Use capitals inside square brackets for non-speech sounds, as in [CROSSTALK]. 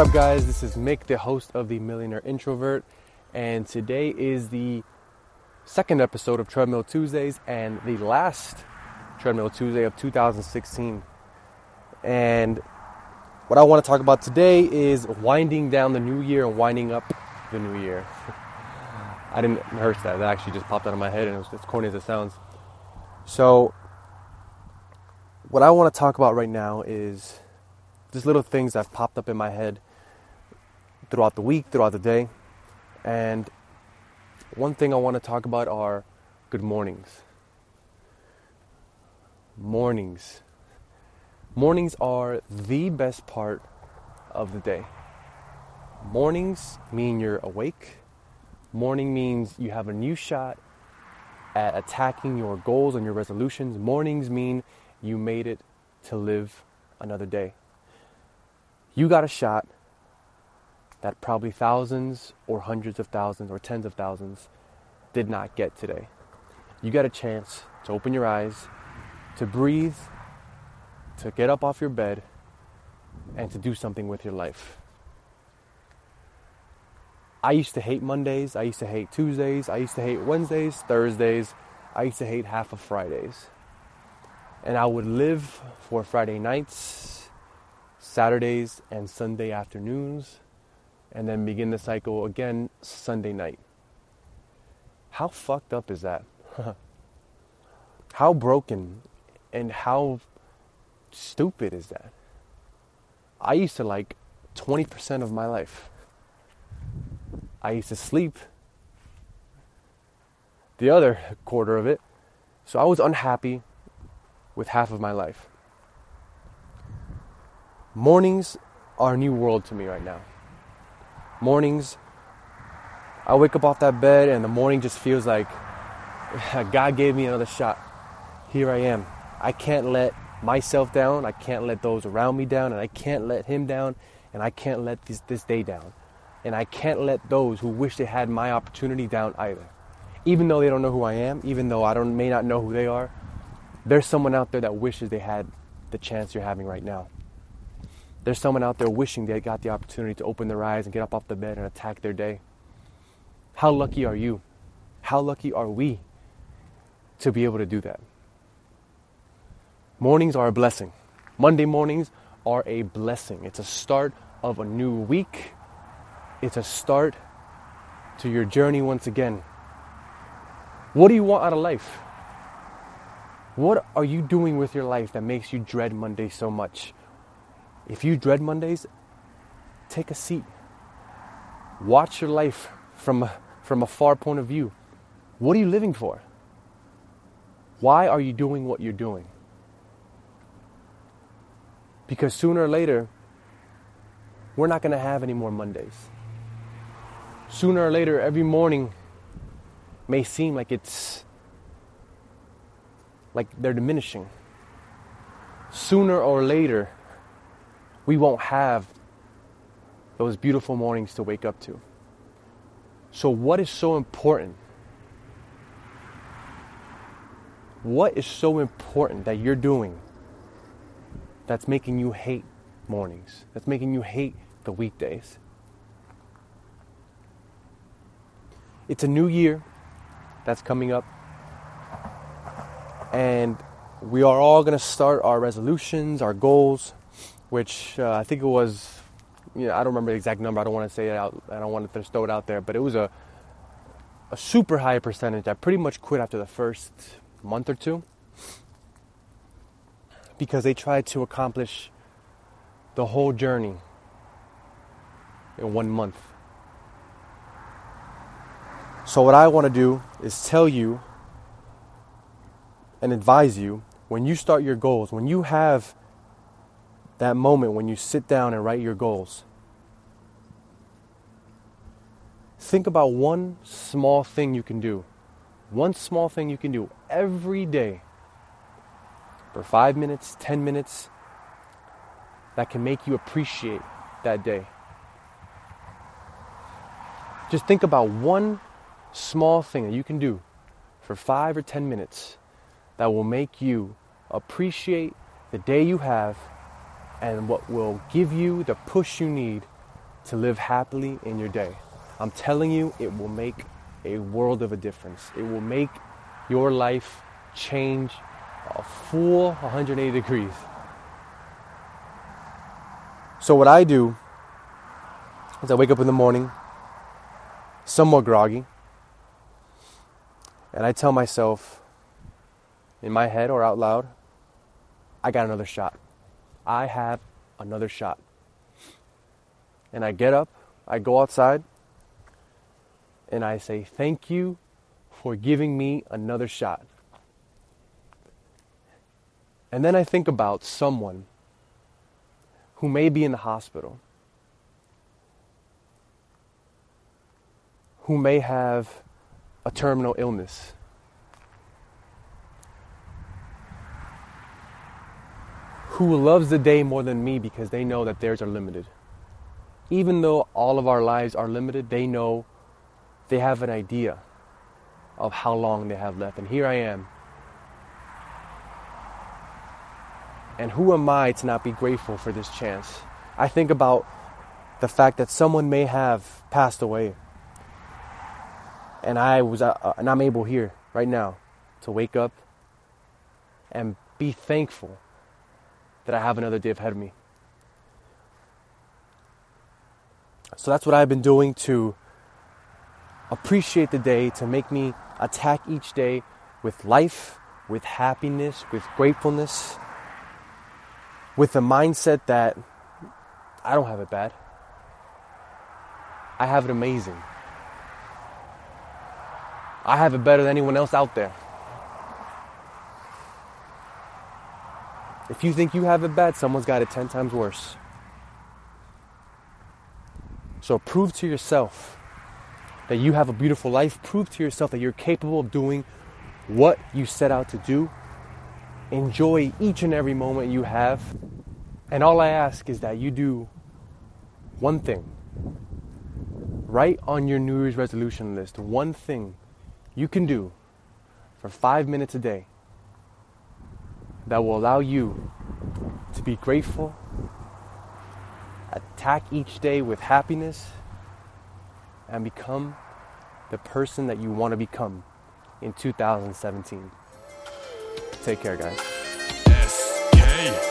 up, guys? This is Mick, the host of the Millionaire Introvert, and today is the second episode of Treadmill Tuesdays and the last Treadmill Tuesday of 2016. And what I want to talk about today is winding down the new year and winding up the new year. [LAUGHS] I didn't rehearse that. That actually just popped out of my head and it was as corny as it sounds. So, what I want to talk about right now is just little things that popped up in my head throughout the week, throughout the day. And one thing I want to talk about are good mornings. Mornings. Mornings are the best part of the day. Mornings mean you're awake. Morning means you have a new shot at attacking your goals and your resolutions. Mornings mean you made it to live another day. You got a shot that probably thousands or hundreds of thousands or tens of thousands did not get today. You got a chance to open your eyes, to breathe, to get up off your bed, and to do something with your life. I used to hate Mondays, I used to hate Tuesdays, I used to hate Wednesdays, Thursdays, I used to hate half of Fridays. And I would live for Friday nights, Saturdays, and Sunday afternoons, and then begin the cycle again Sunday night. How fucked up is that? [LAUGHS] how broken and how stupid is that? I used to like 20% of my life. I used to sleep the other quarter of it. So I was unhappy with half of my life. Mornings are a new world to me right now. Mornings, I wake up off that bed and the morning just feels like [LAUGHS] God gave me another shot. Here I am. I can't let myself down. I can't let those around me down. And I can't let him down. And I can't let this, this day down. And I can't let those who wish they had my opportunity down either. Even though they don't know who I am, even though I don't, may not know who they are, there's someone out there that wishes they had the chance you're having right now. There's someone out there wishing they got the opportunity to open their eyes and get up off the bed and attack their day. How lucky are you? How lucky are we to be able to do that? Mornings are a blessing. Monday mornings are a blessing. It's a start of a new week. It's a start to your journey once again. What do you want out of life? What are you doing with your life that makes you dread Monday so much? If you dread Mondays, take a seat. Watch your life from a, from a far point of view. What are you living for? Why are you doing what you're doing? Because sooner or later, we're not going to have any more Mondays. Sooner or later, every morning may seem like it's like they're diminishing. Sooner or later, we won't have those beautiful mornings to wake up to. So, what is so important? What is so important that you're doing that's making you hate mornings, that's making you hate the weekdays? It's a new year that's coming up and we are all going to start our resolutions, our goals, which uh, I think it was, you know, I don't remember the exact number. I don't want to say it out. I don't want to throw it out there, but it was a a super high percentage. I pretty much quit after the first month or two because they tried to accomplish the whole journey in one month. So, what I want to do is tell you and advise you when you start your goals, when you have that moment when you sit down and write your goals, think about one small thing you can do. One small thing you can do every day for five minutes, 10 minutes that can make you appreciate that day. Just think about one small thing that you can do for five or 10 minutes that will make you appreciate the day you have and what will give you the push you need to live happily in your day. I'm telling you, it will make a world of a difference. It will make your life change a full 180 degrees. So, what I do is I wake up in the morning, somewhat groggy, and I tell myself in my head or out loud, I got another shot. I have another shot. And I get up, I go outside, and I say, Thank you for giving me another shot. And then I think about someone who may be in the hospital, who may have a terminal illness. Who loves the day more than me because they know that theirs are limited. Even though all of our lives are limited, they know they have an idea of how long they have left. And here I am. And who am I to not be grateful for this chance? I think about the fact that someone may have passed away. And I was uh, uh, and I'm able here right now to wake up and be thankful that I have another day ahead of me. So that's what I've been doing to appreciate the day, to make me attack each day with life, with happiness, with gratefulness, with the mindset that I don't have it bad. I have it amazing. I have it better than anyone else out there. If you think you have it bad, someone's got it 10 times worse. So prove to yourself that you have a beautiful life. Prove to yourself that you're capable of doing what you set out to do. Enjoy each and every moment you have. And all I ask is that you do one thing. Write on your New Year's resolution list one thing you can do for five minutes a day that will allow you to be grateful, attack each day with happiness, and become the person that you want to become in 2017. Take care, guys. SK.